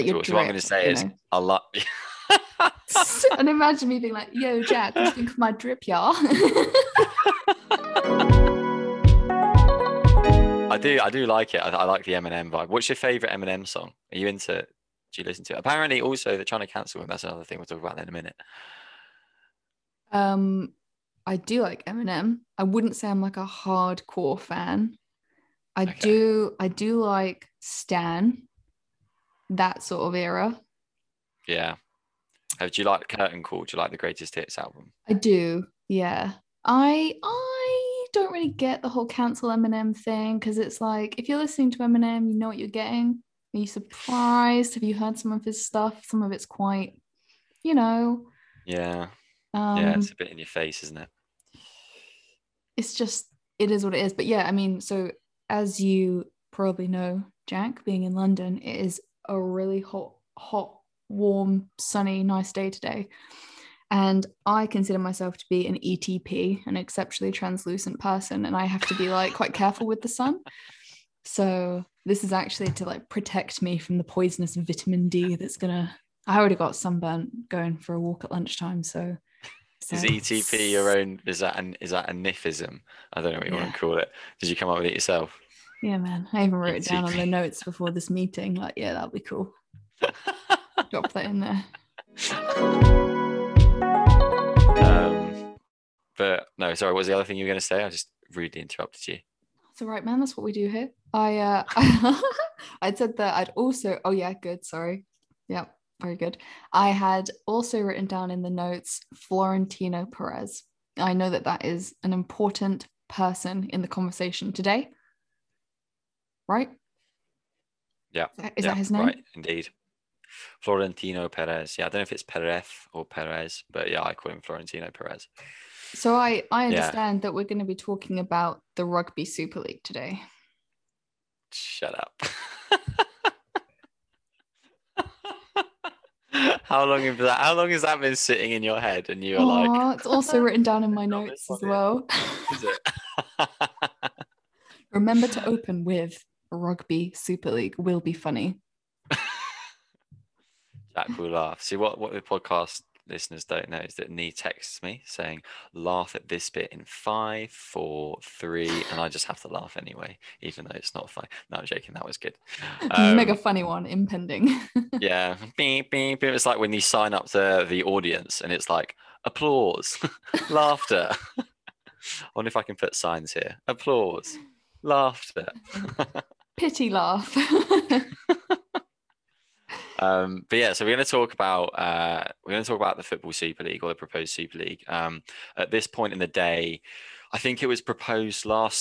I'm not feel like so what I'm going to say is know. a lot. and imagine me being like, "Yo, Jack, what do you think of my drip, y'all?" I do, I do like it. I, I like the Eminem vibe. What's your favorite Eminem song? Are you into? it? Do you listen to it? Apparently, also they're trying to cancel him. That's another thing we'll talk about in a minute. um, I do like Eminem. I wouldn't say I'm like a hardcore fan. I Okay. do, I do like Stan, that sort of era. Yeah. Uh, do you like Curtain Call? Do you like the Greatest Hits album? I do, yeah. I I don't really get the whole cancel Eminem thing because it's like if you're listening to Eminem, you know what you're getting. Are you surprised? Have you heard some of his stuff? Some of it's quite, you know, Yeah. um, yeah, it's a bit in your face, isn't it? it's just it is what it is. But yeah, I mean, so as you probably know, Jack, being in London, it is a really hot, hot, warm, sunny, nice day today. And I consider myself to be an ETP, an exceptionally translucent person, and I have to be like quite careful with the sun. So this is actually to like protect me from the poisonous vitamin D that's gonna. I already got sunburn going for a walk at lunchtime, so. Is ETP your own? Is that an is that a nifism? I don't know what you want to call it. Did you come up with it yourself? Yeah, man. I even wrote it down on the notes before this meeting. Like, yeah, that'll be cool. Drop that in there. um, but no, sorry. What was the other thing you were going to say? I just rudely interrupted you. It's all right, man. That's what we do here. I uh I'd said that I'd also oh yeah, good, sorry. Yeah, very good. I had also written down in the notes Florentino Perez. I know that that is an important person in the conversation today. Right? Yeah, Is that- Is yeah, that his name? Right, indeed. Florentino Perez. Yeah, I don't know if it's Perez or Perez, but yeah, I call him Florentino Perez. So I I Yeah. understand that we're going to be talking about the Rugby Super League today. Shut up. how long has that? How long has that been sitting in your head? And you're like, it's also written down in my notes as well. is it? Remember to open with Rugby Super League will be funny. Jack will laugh. See what what the podcast listeners don't know is that Nee texts me saying, "Laugh at this bit in five, four, three," and I just have to laugh anyway, even though it's not funny. No, I'm joking. That was good. Um, Mega funny one impending. Yeah, beep, beep, beep. It's like when you sign up to the audience and it's like applause, laughter. I wonder if I can put signs here. Applause, laughter. Pity laugh. Um, but yeah, so we're going to talk about uh, we're going to talk about the football Super League or the proposed Super League. Um, at this point in the day, I think it was proposed last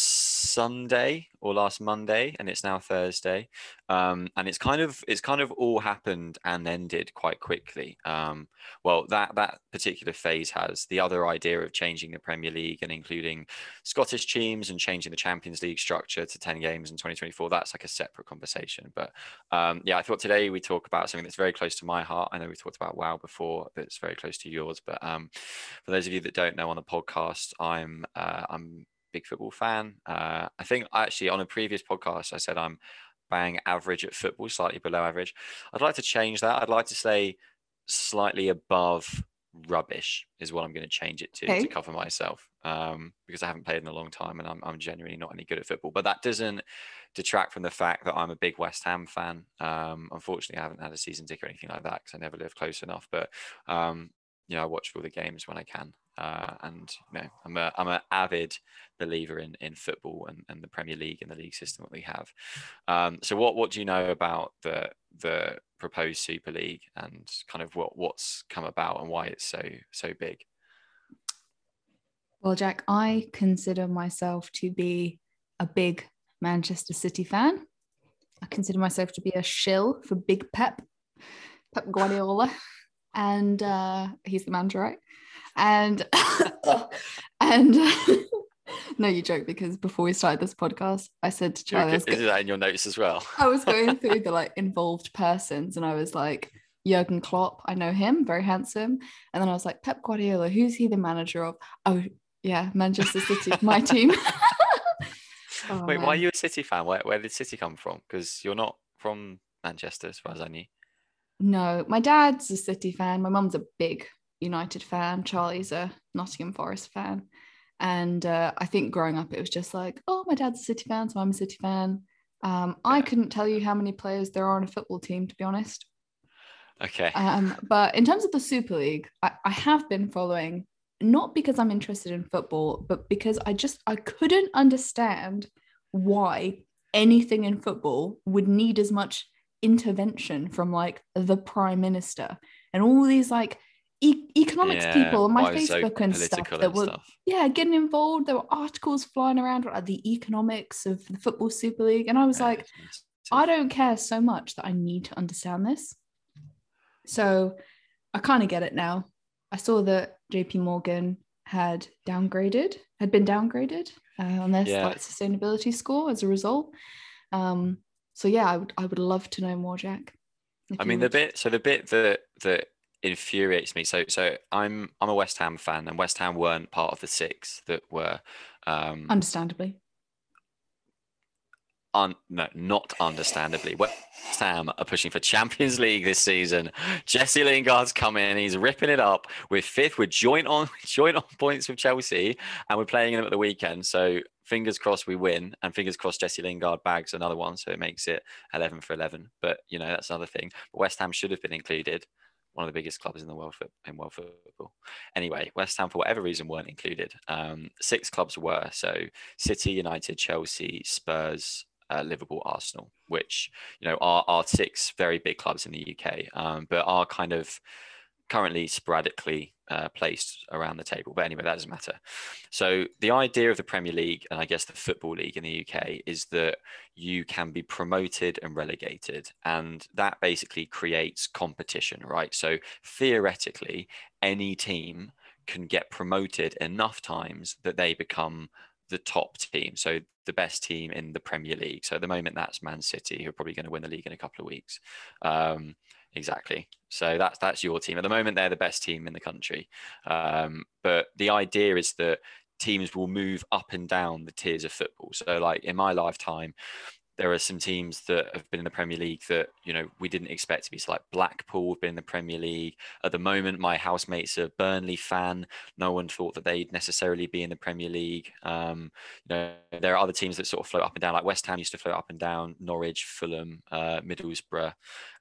Sunday or last Monday, and it's now Thursday. Um, and it's kind of it's kind of all happened and ended quite quickly. Um, well, that that particular phase has the other idea of changing the Premier League and including Scottish teams and changing the Champions League structure to ten games in 2024. That's like a separate conversation, but um, yeah, I thought today we talk about something that's very close to my heart. I know we talked about WoW before, but it's very close to yours. But um, for those of you that don't know on the podcast, I'm uh, I'm big football fan. Uh, I think actually on a previous podcast I said I'm bang average at football, slightly below average. I'd like to change that. I'd like to say slightly above rubbish is what I'm going to change it to Okay. to cover myself um, because I haven't played in a long time and I'm, I'm genuinely not any good at football. But that doesn't detract from the fact that I'm a big West Ham fan. Um, unfortunately, I haven't had a season ticket or anything like that because I never live close enough. But um, you know, I watch all the games when I can, uh, and you know, I'm a I'm an avid believer in in football and, and the Premier League and the league system that we have. Um, so, what what do you know about the the proposed Super League and kind of what what's come about and why it's so so big? well, Jack, I consider myself to be a big Manchester City fan. I consider myself to be a shill for Big Pep, Pep Guardiola, and uh, he's the manager, right? And and no, you joke because before we started this podcast, I said to Charlie, is that in your notes as well? I was going through the like involved persons and I was like, Jurgen Klopp, I know him, very handsome. And then I was like, Pep Guardiola, who's he the manager of? Oh, yeah, Manchester City, my team. Oh, Wait, why are you a City fan? Where where did City come from? Because you're not from Manchester, as far as I knew. No, my dad's a City fan. My mum's a big United fan. Charlie's a Nottingham Forest fan. And uh, I think growing up, it was just like, oh, my dad's a City fan, so I'm a City fan. Um, I couldn't tell you how many players there are on a football team, to be honest. Okay. Um, but in terms of the Super League, I, I have been following not because I'm interested in football, but because I just I couldn't understand why anything in football would need as much intervention from like the prime minister and all these like e- economics Yeah, people on my it's so Facebook and stuff that and were stuff. yeah getting involved. There were articles flying around about the economics of the football Super League, and I was Yeah, like. I don't care so much that I need to understand this. So I kind of get it now. I saw that JP Morgan had downgraded, had been downgraded uh, on their Yeah. like, sustainability score as a result. Um, so yeah, I would I would love to know more, Jack. I mean, the bit so the bit that that infuriates me. So so I'm I'm a West Ham fan, and West Ham weren't part of the six that were. Um, understandably. un, no, not understandably. West Ham are pushing for Champions League this season. Jesse Lingard's come in, he's ripping it up. We're fifth, we're joint on joint on points with Chelsea, and we're playing them at the weekend. So fingers crossed we win, and fingers crossed Jesse Lingard bags another one, so it makes it 11 for 11. But you know that's another thing. But West Ham should have been included. One of the biggest clubs in the world in world football. Anyway, West Ham for whatever reason weren't included. Um, six clubs were so City, United, Chelsea, Spurs, uh, Liverpool, Arsenal, which you know are are six very big clubs in the UK, um, but are kind of currently sporadically uh, placed around the table. But anyway, that doesn't matter. So the idea of the Premier League and I guess the Football League in the UK is that you can be promoted and relegated, and that basically creates competition, right? So theoretically, any team can get promoted enough times that they become the top team, so the best team in the Premier League. So at the moment, that's Man City, who are probably going to win the league in a couple of weeks. Um, exactly. So that's that's your team. At the moment, they're the best team in the country. Um, but the idea is that teams will move up and down the tiers of football. So, like in my lifetime, there are some teams that have been in the Premier League that you know we didn't expect to be. So like Blackpool have been in the Premier League. At the moment, my housemate's a Burnley fan. No one thought that they'd necessarily be in the Premier League. Um, you know, there are other teams that sort of float up and down. Like West Ham used to float up and down. Norwich, Fulham, uh, Middlesbrough,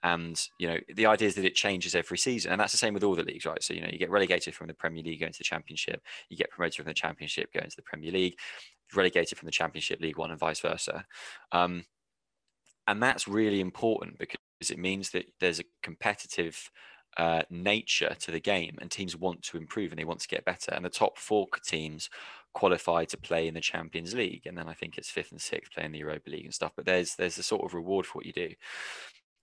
and you know the idea is that it changes every season, and that's the same with all the leagues, right? So you know you get relegated from the Premier League, going to the Championship. You get promoted from the Championship, going to the Premier League relegated from the Championship League One and vice versa. Um, and that's really important because it means that there's a competitive uh, nature to the game, and teams want to improve and they want to get better. And the top four teams qualify to play in the Champions League, and then I think it's fifth and sixth playing in the Europa League and stuff. But there's there's a sort of reward for what you do.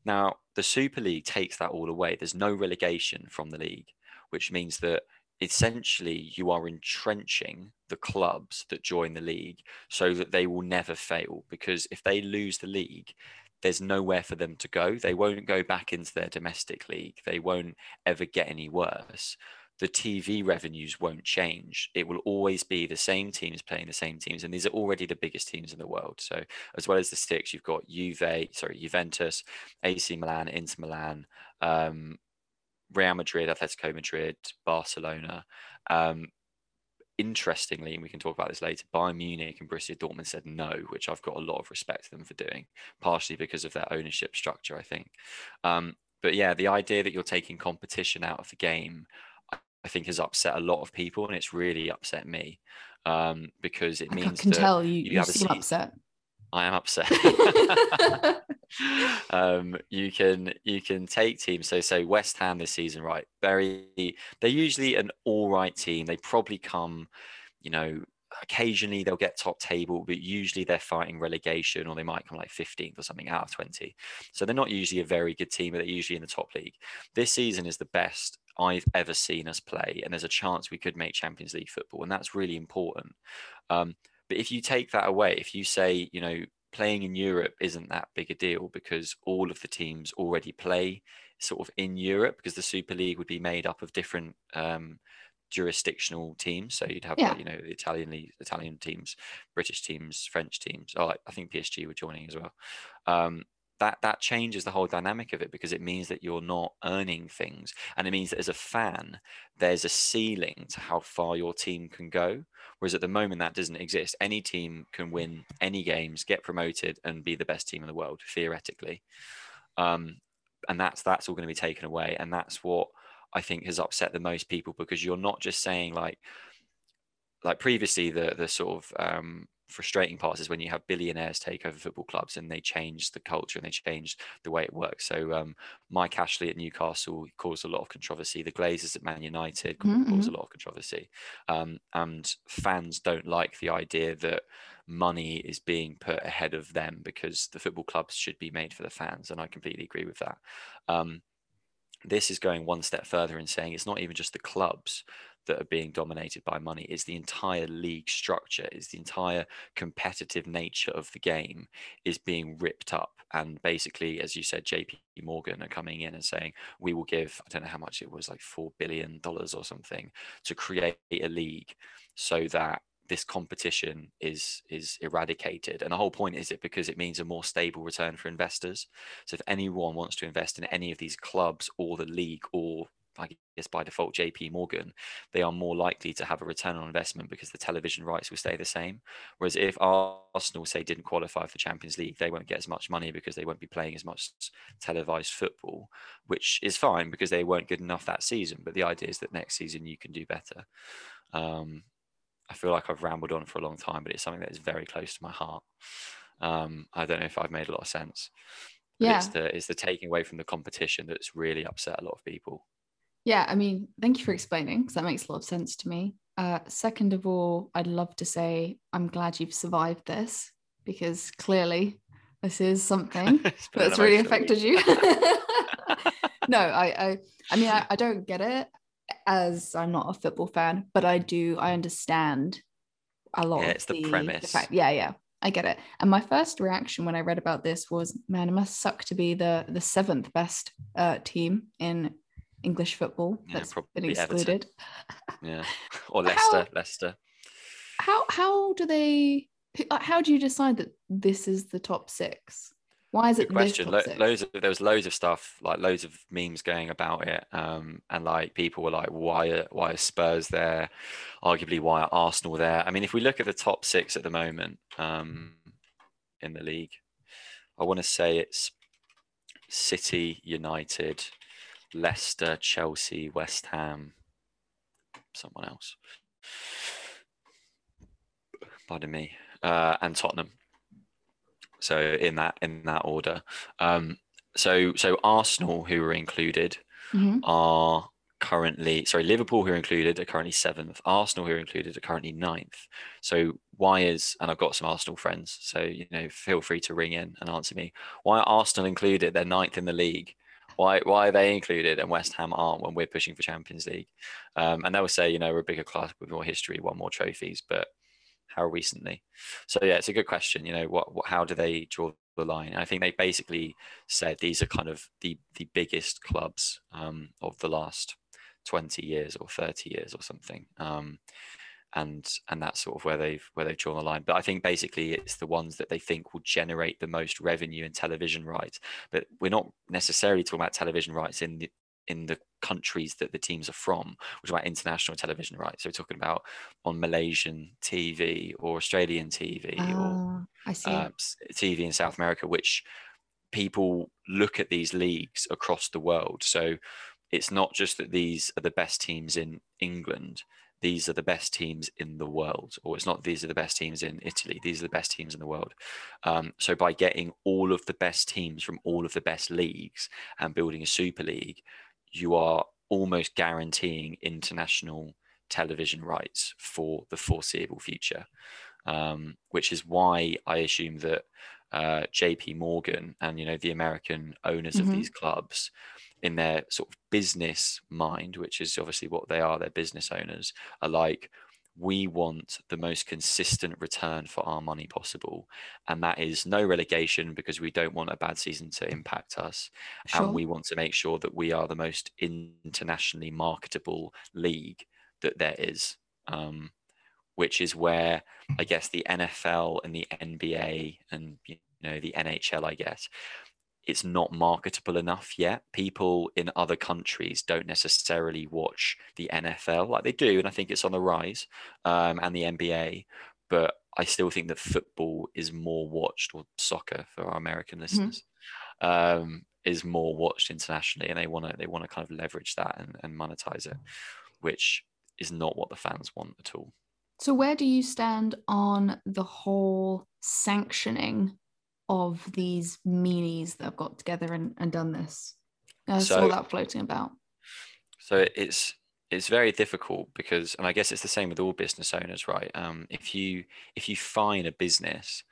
Now the Super League takes that all away. There's no relegation from the league, which means that essentially you are entrenching the clubs that join the league so that they will never fail because if they lose the league there's nowhere for them to go they won't go back into their domestic league they won't ever get any worse the TV revenues won't change. It will always be the same teams playing the same teams, and these are already the biggest teams in the world. So, as well as the six, you've got Juve, sorry, Juventus, AC Milan, Inter Milan, um, Real Madrid, Atletico Madrid, Barcelona. Um, interestingly, and we can talk about this later, Bayern Munich and Borussia Dortmund said no, which I've got a lot of respect for them for doing, partially because of their ownership structure, I think. Um, but yeah, the idea that you're taking competition out of the game, I think, has upset a lot of people, and it's really upset me um, because it I means can that tell you, you you, seem upset. I am upset. um, you can you can take teams. So say West Ham this season, right? Very they're usually an all right team. They probably come, you know, occasionally they'll get top table, but usually they're fighting relegation or they might come like 15th or something out of 20. So they're not usually a very good team, but they're usually in the top league. This season is the best I've ever seen us play, and there's a chance we could make Champions League football, and that's really important. Um, but if you take that away, if you say, you know, playing in Europe isn't that big a deal because all of the teams already play sort of in Europe because the Super League would be made up of different um, jurisdictional teams. So you'd have, Yeah. like, you know, the Italian league, Italian teams, British teams, French teams. Oh, I think PSG were joining as well. Um, that that changes the whole dynamic of it because it means that you're not earning things and it means that as a fan there's a ceiling to how far your team can go whereas at the moment that doesn't exist. Any team can win any games get promoted and be the best team in the world theoretically. Um, and that's that's all going to be taken away and that's what i think has upset the most people because you're not just saying like like previously the the sort of um, frustrating parts is when you have billionaires take over football clubs and they change the culture and they change the way it works. So um, Mike Ashley at Newcastle caused a lot of controversy. The Glazers at Man United mm-hmm. caused a lot of controversy, um, and fans don't like the idea that money is being put ahead of them because the football clubs should be made for the fans, and I completely agree with that. Um, this is going one step further and saying it's not even just the clubs that are being dominated by money is the entire league structure is the entire competitive nature of the game is being ripped up. And basically as you said jp morgan are coming in and saying we will give i don't know how much it was like 4 billion dollars or something to create a league so that this competition is is eradicated. And the whole point is it because it means a more stable return for investors. So if anyone wants to invest in any of these clubs or the league or I guess by default, JP Morgan, they are more likely to have a return on investment because the television rights will stay the same. Whereas if Arsenal, say, didn't qualify for Champions League, they won't get as much money because they won't be playing as much televised football, which is fine because they weren't good enough that season. But the idea is that next season you can do better. Um, I feel like I've rambled on for a long time, but it's something that is very close to my heart. Um, I don't know if I've made a lot of sense. yeah. It's the, it's the taking away from the competition that's really upset a lot of people. Yeah, I mean, thank you for explaining because that makes a lot of sense to me. Uh, second of all, I'd love to say I'm glad you've survived this because clearly this is something that's really affected you. no, I, I, I mean, I, I don't get it as I'm not a football fan, but I do, I understand a lot. Yeah, it's the, the premise. The fact, yeah, yeah, I get it. And my first reaction when I read about this was, man, it must suck to be the the seventh best uh, team in English football yeah, that's been excluded. yeah, or Leicester. How, Leicester. How how do they? How do you decide that this is the top six? Why is it? Good question. Lo- loads of there was loads of stuff, like loads of memes going about it, um, and like people were like, "Why are why are Spurs there? Arguably, why are Arsenal there?" I mean, if we look at the top six at the moment um, in the league, I want to say it's City, United, Leicester, Chelsea, West Ham, someone else. Pardon me, uh, and Tottenham. So in that in that order. Um, so so Arsenal, who are included, mm-hmm. are currently sorry Liverpool, who are included, are currently seventh. Arsenal, who are included, are currently ninth. So why is and I've got some Arsenal friends, so you know feel free to ring in and answer me. Why are Arsenal included? They're ninth in the league why why are they included and West Ham aren't when we're pushing for Champions League? Um, and they will say, you know, we're a bigger club with more history, won more trophies, but how recently? So yeah, it's a good question. You know, what, what how do they draw the line? I think they basically said these are kind of the the biggest clubs um, of the last 20 years or 30 years or something. Um, and and that's sort of where they've where they've drawn the line. But I think basically it's the ones that they think will generate the most revenue in television rights. But we're not necessarily talking about television rights in the in the countries that the teams are from, which are about international television rights. So we're talking about on Malaysian TV or Australian TV or ah, uh, TV in South America, which people look at these leagues across the world. So it's not just that these are the best teams in England these are the best teams in the world, or it's not these are the best teams in Italy, these are the best teams in the world. Um, so by getting all of the best teams from all of the best leagues and building a super league, you are almost guaranteeing international television rights for the foreseeable future. Um, which is why I assume that uh, JP Morgan and you know the American owners mm-hmm. of these clubs in their sort of business mind, which is obviously what they are, they're business owners, are like, we want the most consistent return for our money possible. And that is no relegation because we don't want a bad season to impact us. Sure. And we want to make sure that we are the most internationally marketable league that there is. Um, which is where I guess the NFL and the NBA and you know the NHL, I guess, it's not marketable enough yet. People in other countries don't necessarily watch the NFL like they do, and I think it's on the rise, um, and the NBA. But I still think that football is more watched, or soccer for our American listeners, mm-hmm. um, is more watched internationally, and they want to they want to kind of leverage that and, and monetize it, which is not what the fans want at all. So, where do you stand on the whole sanctioning of these meanies that have got together and, and done this? I so, saw that floating about. So it's it's very difficult because, and I guess it's the same with all business owners, right? Um, if you if you fine a business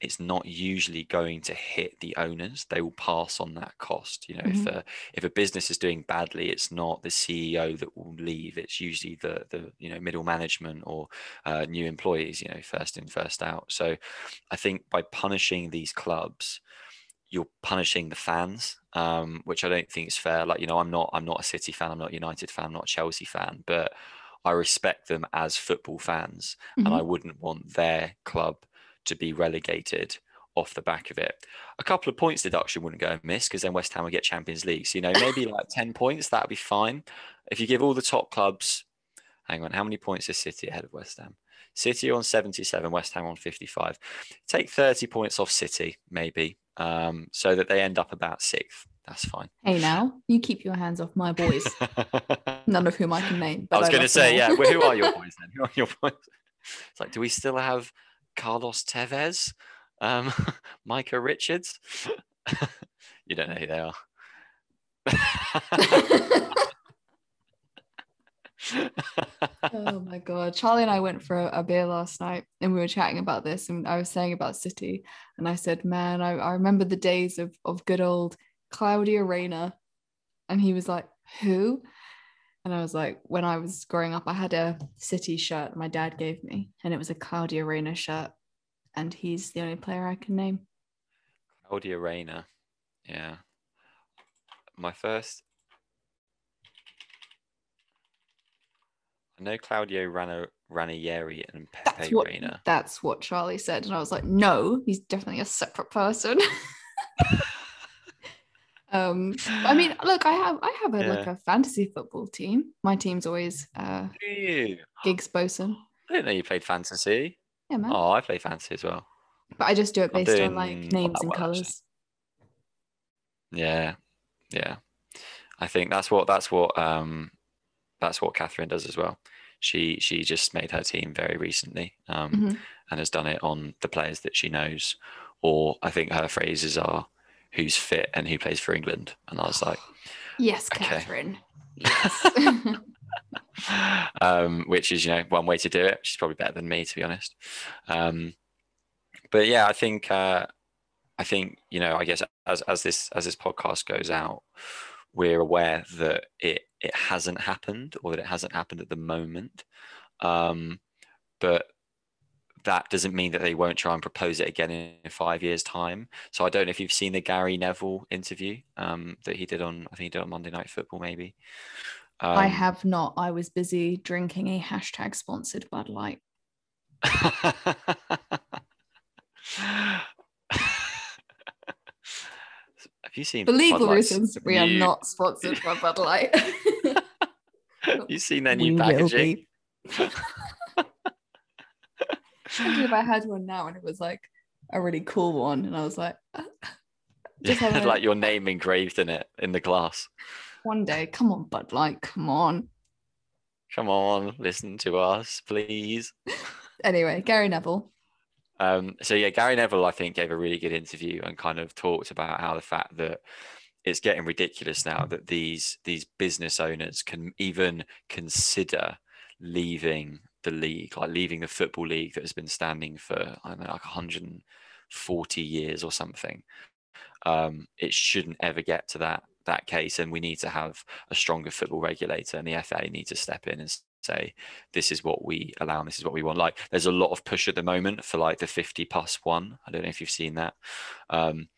it's not usually going to hit the owners they will pass on that cost you know mm-hmm. if a if a business is doing badly it's not the ceo that will leave it's usually the the you know middle management or uh, new employees you know first in first out so i think by punishing these clubs you're punishing the fans um, which i don't think is fair like you know i'm not i'm not a city fan i'm not a united fan i'm not a chelsea fan but i respect them as football fans mm-hmm. and i wouldn't want their club to be relegated off the back of it. A couple of points deduction wouldn't go amiss because then West Ham would get Champions League. So, you know, maybe like 10 points, that'd be fine. If you give all the top clubs, hang on, how many points is City ahead of West Ham? City on 77, West Ham on 55. Take 30 points off City, maybe, um, so that they end up about sixth. That's fine. Hey, now you keep your hands off my boys. None of whom I can name. I was going to say, yeah. Well, who are your boys then? Who are your boys? It's like, do we still have Carlos Tevez, um, Micah Richards. you don't know who they are. oh my god charlie and i went for a, a, beer last night and we were chatting about this and i was saying about city and i said man i, I remember the days of, of good old claudio reyna and he was like who and I was like, when I was growing up, I had a City shirt my dad gave me, and it was a Claudio Reyna shirt. And he's the only player I can name. Claudio Reyna. Yeah. My first. I know Claudio Rana, Ranieri and Pepe that's what, Reina. That's what Charlie said. And I was like, no, he's definitely a separate person. Um, I mean, look, I have I have a yeah. like a fantasy football team. My team's always uh Giggs Boson. I didn't know you played fantasy. Yeah, man. Oh, I play fantasy as well. But I just do it based on like names and colours. Yeah, yeah. I think that's what that's what um that's what Catherine does as well. She she just made her team very recently um mm-hmm. and has done it on the players that she knows. Or I think her phrases are who's fit and who plays for England. And I was like, Yes, okay. Catherine. Yes. um, which is, you know, one way to do it. She's probably better than me, to be honest. Um, but yeah, I think, uh, I think, you know, I guess as, as this, as this podcast goes out, we're aware that it, it hasn't happened or that it hasn't happened at the moment. Um, but that doesn't mean that they won't try and propose it again in five years' time. So I don't know if you've seen the Gary Neville interview um, that he did on, I think he did on Monday Night Football, maybe. Um, I have not. I was busy drinking a hashtag sponsored Bud Light. have you seen? For legal reasons, we are not sponsored by Bud Light. you seen their new we packaging? Imagine if I had one now and it was like a really cool one, and I was like, just yeah, like your name engraved in it in the glass. One day, come on, Bud Light, come on. Come on, listen to us, please. anyway, Gary Neville. Um, so yeah, Gary Neville, I think, gave a really good interview and kind of talked about how the fact that it's getting ridiculous now that these these business owners can even consider leaving the league, like leaving the football league that has been standing for I don't know, like 140 years or something. Um, it shouldn't ever get to that that case, and we need to have a stronger football regulator, and the FA need to step in and say this is what we allow and this is what we want. Like there's a lot of push at the moment for like the 50 plus one. I don't know if you've seen that. Um,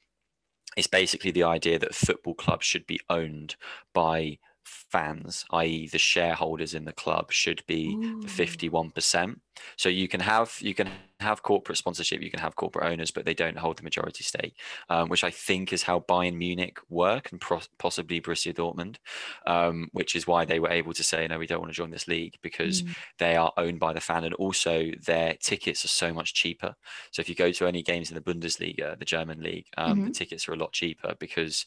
it's basically the idea that football clubs should be owned by fans, i.e., the shareholders in the club, should be fifty-one percent. So you can have you can have corporate sponsorship, you can have corporate owners, but they don't hold the majority stake, um, which I think is how Bayern Munich work and pro- possibly Borussia Dortmund, um, which is why they were able to say no, we don't want to join this league because Mm. they are owned by the fan, and also their tickets are so much cheaper. So if you go to any games in the Bundesliga, the German league, um, the Mhm. tickets are a lot cheaper because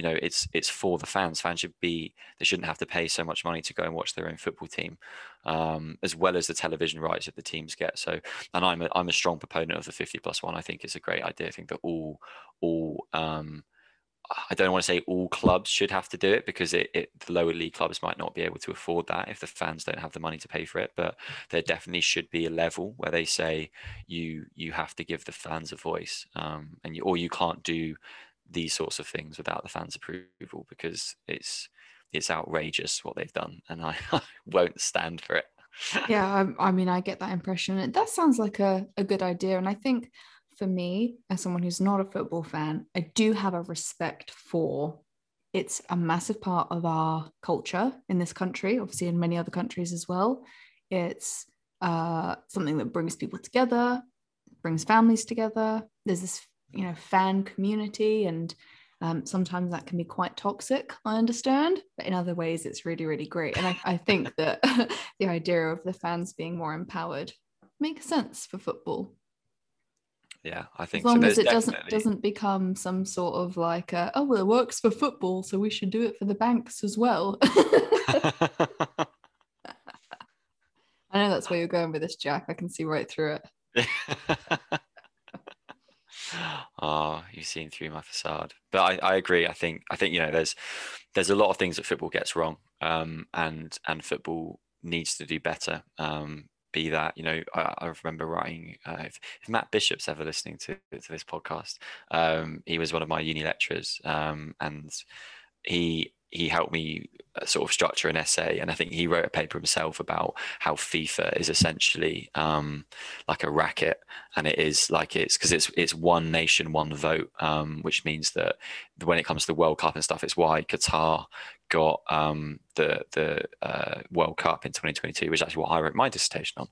you know it's it's for the fans. Fans should be they shouldn't have to pay so much money to go and watch their own football team, um, as well as the television rights that the teams get. So, and I'm a, I'm a strong proponent of the 50 plus one. I think it's a great idea. I think that all all um, I don't want to say all clubs should have to do it because it, it the lower league clubs might not be able to afford that if the fans don't have the money to pay for it. But there definitely should be a level where they say you you have to give the fans a voice, um, and you, or you can't do these sorts of things without the fans' approval because it's it's outrageous what they've done, and I, I won't stand for it. yeah I, I mean i get that impression that sounds like a, a good idea and i think for me as someone who's not a football fan i do have a respect for it's a massive part of our culture in this country obviously in many other countries as well it's uh, something that brings people together brings families together there's this you know fan community and um, sometimes that can be quite toxic i understand but in other ways it's really really great. And i, I think that the idea of the fans being more empowered makes sense for football. Yeah, I as think so. long as There's it doesn't doesn't become some sort of like a, oh well it works for football so we should do it for the banks as well. I know that's where you're going with this jack. I can see right through it oh, you've seen through my facade. But I, I agree. I think I think you know there's there's a lot of things that football gets wrong, um, and and football needs to do better. Um, be that you know I, I remember writing uh, if, if Matt Bishop's ever listening to to this podcast, um, he was one of my uni lecturers, um, and he he helped me uh, sort of structure an essay and i think he wrote a paper himself about how fifa is essentially um, like a racket and it is like it's because it's it's one nation one vote um, which means that when it comes to the world cup and stuff it's why qatar got um, the the uh, world cup in 2022 which is actually what i wrote my dissertation on.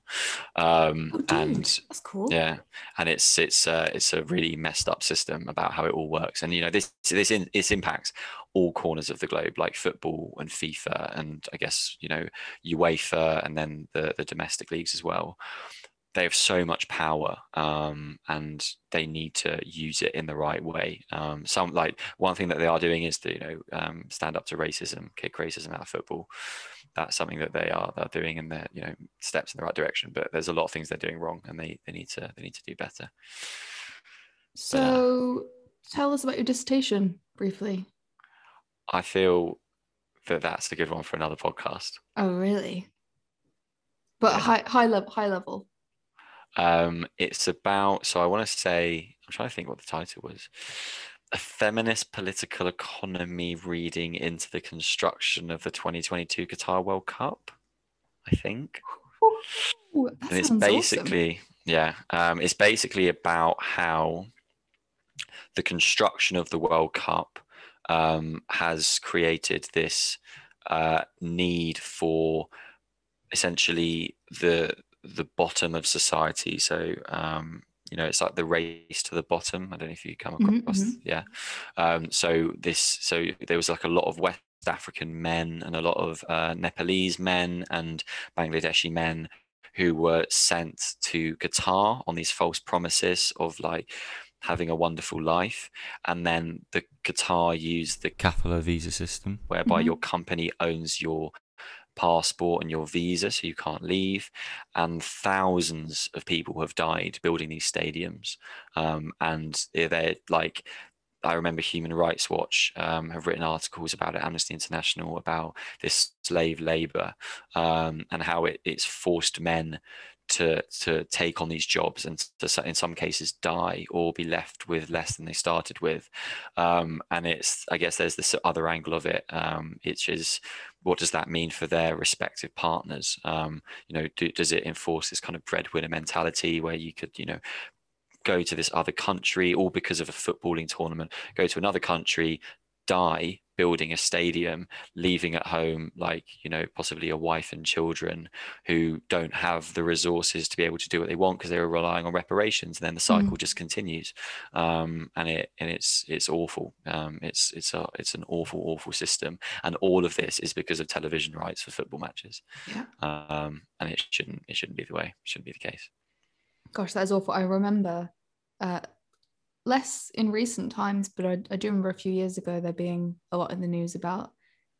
Um, oh, and that's cool. yeah and it's it's uh, it's a really messed up system about how it all works. And you know this this in, this impacts all corners of the globe like football and FIFA and I guess you know UEFA and then the the domestic leagues as well they have so much power um, and they need to use it in the right way. Um, some like one thing that they are doing is to you know um, stand up to racism kick racism out of football. That's something that they are they're doing and they're you know steps in the right direction but there's a lot of things they're doing wrong and they they need to they need to do better. So tell us about your dissertation briefly. I feel that that's a good one for another podcast. Oh really? But Yeah. high high level high level um it's about so i want to say i'm trying to think what the title was a feminist political economy reading into the construction of the 2022 qatar world cup i think Ooh, and it's sounds awesome. basically yeah um, it's basically about how the construction of the world cup um, has created this uh, need for essentially the the bottom of society so um, you know it's like the race to the bottom i don't know if you come Mhm, across mhm. yeah um, so this so there was like a lot of west african men and a lot of uh, nepalese men and bangladeshi men who were sent to Qatar on these false promises of like having a wonderful life. And then the Qatar used the Kafala visa system, whereby Mhm. your company owns your passport and your visa, so you can't leave. And thousands of people have died building these stadiums. Um, and they're, like, I remember Human Rights Watch um, have written articles about it, Amnesty International, about this slave labor um, and how it, it's forced men to to take on these jobs and to in some cases die or be left with less than they started with. Um, and it's i guess there's this other angle of it um, which is what does that mean for their respective partners? Um, you know do, does it enforce this kind of breadwinner mentality where you could you know go to this other country all because of a footballing tournament go to another country die building a stadium, leaving at home like you know possibly a wife and children who don't have the resources to be able to do what they want because they were relying on reparations, and then the cycle mm. just continues, um, and it and it's it's awful. Um, it's it's a it's an awful awful system, and all of this is because of television rights for football matches. Yeah. Um, and it shouldn't it shouldn't be the way. It shouldn't be the case. Gosh, that is awful. I remember. Uh, less in recent times, but I, I do remember a few years ago there being a lot in the news about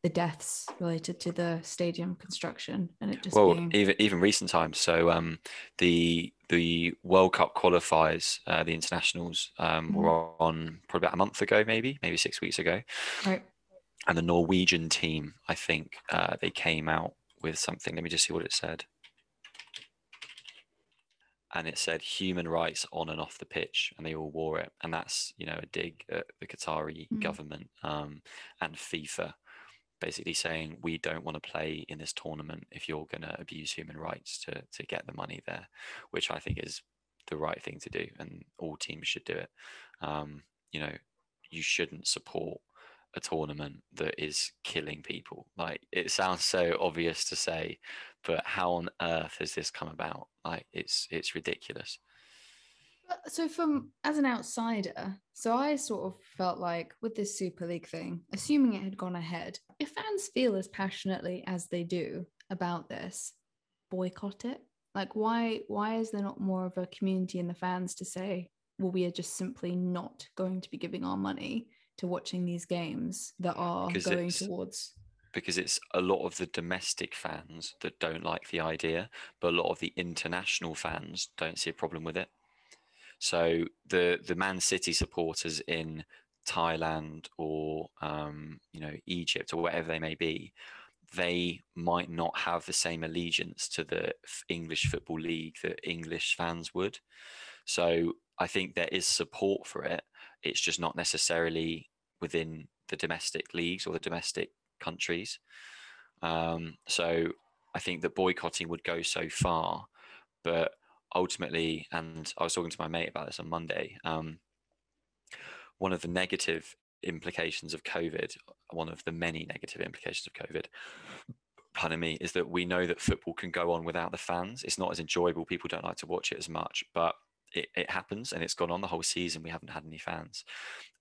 the deaths related to the stadium construction and it just well being... even even recent times. So um the the world cup qualifiers uh, the internationals um, mm. were on probably about a month ago maybe maybe six weeks ago. Right. And the norwegian team i think uh, they came out with something. Let me just see what it said and it said human rights on and off the pitch, and they all wore it. And that's you know a dig at the Qatari mm. government um, and FIFA, basically saying we don't want to play in this tournament if you're going to abuse human rights to to get the money there, which I think is the right thing to do, and all teams should do it. Um, you know, you shouldn't support a tournament that is killing people. Like it sounds so obvious to say, but how on earth has this come about? Like it's it's ridiculous. So from as an outsider, so I sort of felt like with this Super League thing, assuming it had gone ahead, if fans feel as passionately as they do about this, boycott it. Like why why is there not more of a community in the fans to say, well, we are just simply not going to be giving our money to watching these games that are because going towards because it's a lot of the domestic fans that don't like the idea, but a lot of the international fans don't see a problem with it. So the the Man City supporters in Thailand or um, you know Egypt or wherever they may be, they might not have the same allegiance to the English football league that English fans would. So I think there is support for it. It's just not necessarily within the domestic leagues or the domestic countries. Um, so I think that boycotting would go so far, but ultimately, and I was talking to my mate about this on Monday. Um, one of the negative implications of COVID, one of the many negative implications of COVID, pardon me, is that we know that football can go on without the fans. It's not as enjoyable. People don't like to watch it as much, but it, it happens and it's gone on the whole season. We haven't had any fans.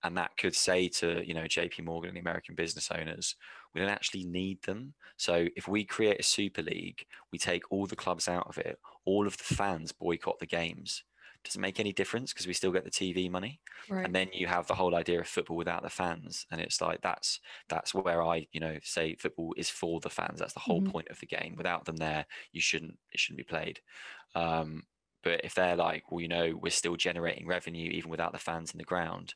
And that could say to, you know, JP Morgan and the American business owners, we don't actually need them. So if we create a super league, we take all the clubs out of it, all of the fans boycott the games. Does it make any difference because we still get the TV money? Right. And then you have the whole idea of football without the fans. And it's like that's that's where I, you know, say football is for the fans. That's the whole mm-hmm. point of the game. Without them there, you shouldn't it shouldn't be played. Um, but if they're like, well, you know, we're still generating revenue even without the fans in the ground,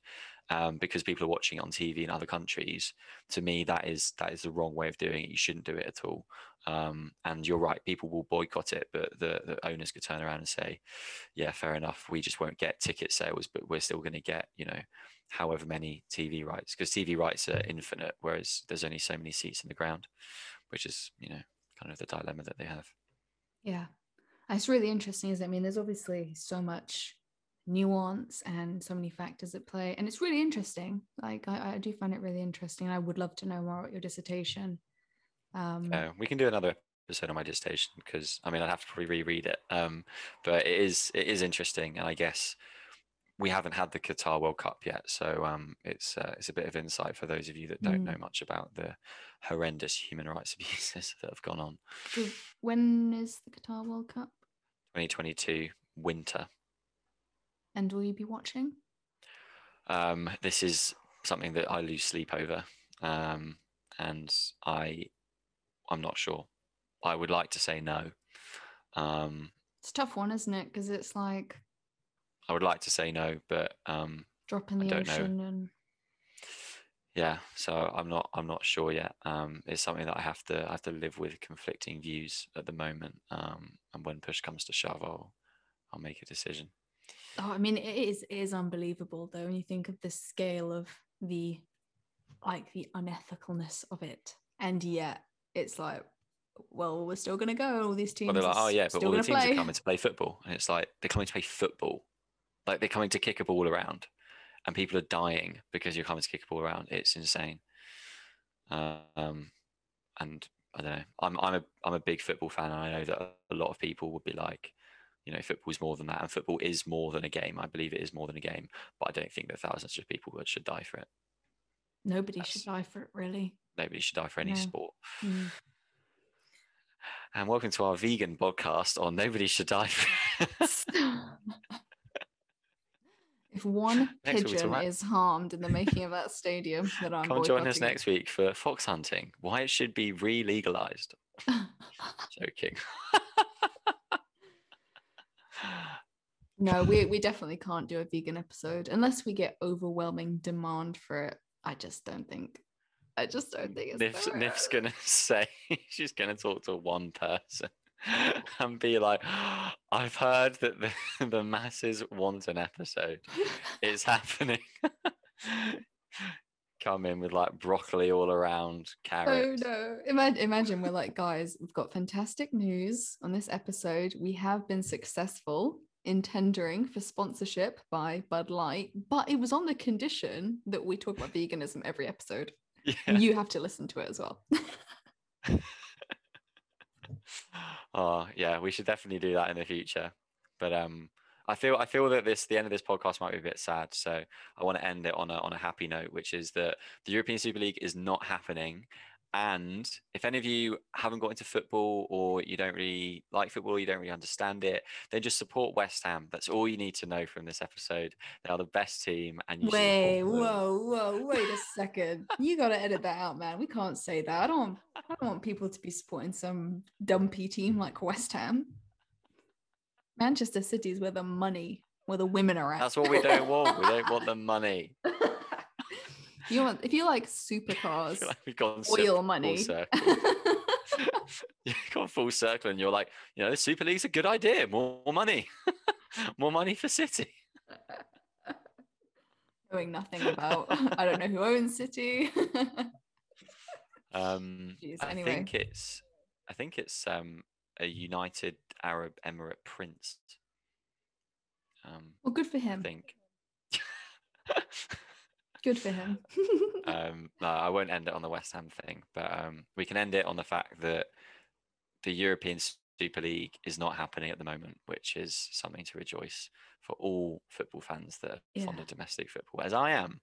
um, because people are watching on TV in other countries, to me that is that is the wrong way of doing it. You shouldn't do it at all. Um, and you're right, people will boycott it, but the, the owners could turn around and say, yeah, fair enough. We just won't get ticket sales, but we're still going to get, you know, however many TV rights because TV rights are infinite, whereas there's only so many seats in the ground, which is, you know, kind of the dilemma that they have. Yeah, it's really interesting, isn't it? I mean, there's obviously so much nuance and so many factors at play, and it's really interesting. Like, I, I do find it really interesting. And I would love to know more about your dissertation. Um, yeah, we can do another episode on my dissertation because I mean I'd have to probably reread it. Um, but it is it is interesting, and I guess we haven't had the Qatar World Cup yet, so um, it's uh, it's a bit of insight for those of you that don't mm. know much about the horrendous human rights abuses that have gone on. When is the Qatar World Cup? 2022 winter. And will you be watching? Um, this is something that I lose sleep over, um, and I I'm not sure. I would like to say no. Um, it's a tough one, isn't it? Because it's like I would like to say no, but um, drop in the ocean know. and yeah. So I'm not I'm not sure yet. Um, it's something that I have to I have to live with conflicting views at the moment. Um, and when push comes to shove, I'll I'll make a decision. Oh, I mean, it is it is unbelievable though when you think of the scale of the like the unethicalness of it, and yet it's like well, we're still going to go. All these teams. Well, like, oh yeah, but all the teams play. are coming to play football, and it's like they're coming to play football. Like they're coming to kick a ball around. And people are dying because you're coming to kick a ball around. It's insane. Um, and I don't know. I'm I'm a I'm a big football fan, and I know that a lot of people would be like, you know, football's more than that, and football is more than a game. I believe it is more than a game, but I don't think that thousands of people should die for it. Nobody That's, should die for it, really. Nobody should die for any no. sport. Mm. And welcome to our vegan podcast on Nobody Should Die. if one pigeon is harmed in the making of that stadium, that I'm come join us next week for fox hunting. Why it should be re-legalized. Joking. no, we we definitely can't do a vegan episode unless we get overwhelming demand for it. I just don't think I just don't think it's Nif's, Nif's gonna say she's gonna talk to one person and be like, I've heard that the, the masses want an episode. It's happening. Come in with like broccoli all around, oh, carrots. Oh no. Imagine, imagine we're like, guys, we've got fantastic news on this episode. We have been successful in tendering for sponsorship by Bud Light, but it was on the condition that we talk about veganism every episode. Yeah. You have to listen to it as well. oh yeah, we should definitely do that in the future. But um, I feel I feel that this the end of this podcast might be a bit sad. So I want to end it on a on a happy note, which is that the European Super League is not happening, and if any of you haven't got into football or you don't really like football, you don't really understand it, then just support West Ham. That's all you need to know from this episode. They are the best team. And you wait, whoa, whoa, wait a second. you got to edit that out, man. We can't say that. I don't. I don't want people to be supporting some dumpy team like West Ham. Manchester City is where the money, where the women are at. That's what we don't want. We don't want the money. You want if you like supercars, like we've gone oil money. You've gone full circle, and you're like, you know, the Super League's a good idea. More, more money, more money for City. Knowing nothing about, I don't know who owns City. um, Jeez, anyway. I think it's, I think it's um, a United Arab Emirate Prince. Um, well, good for him. I think. Good for him. um, no, I won't end it on the West Ham thing, but um, we can end it on the fact that the European Super League is not happening at the moment, which is something to rejoice for all football fans that are yeah. fond of domestic football, as I am.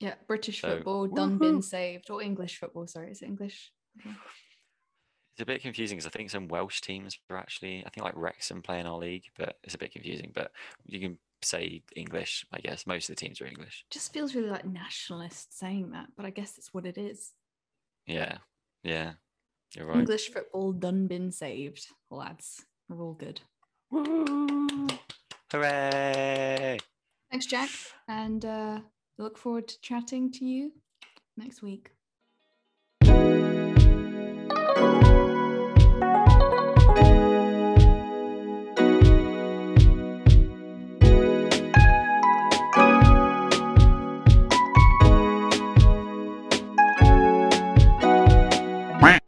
Yeah, British so, football done woo-hoo. been saved, or English football. Sorry, is it English? Okay. It's a bit confusing because I think some Welsh teams are actually, I think like Wrexham play in our league, but it's a bit confusing. But you can say English. I guess most of the teams are English. Just feels really like nationalist saying that, but I guess it's what it is. Yeah, yeah, you're right. English football done been saved, lads. We're all good. Woo! Hooray! Thanks, Jack, and uh, look forward to chatting to you next week.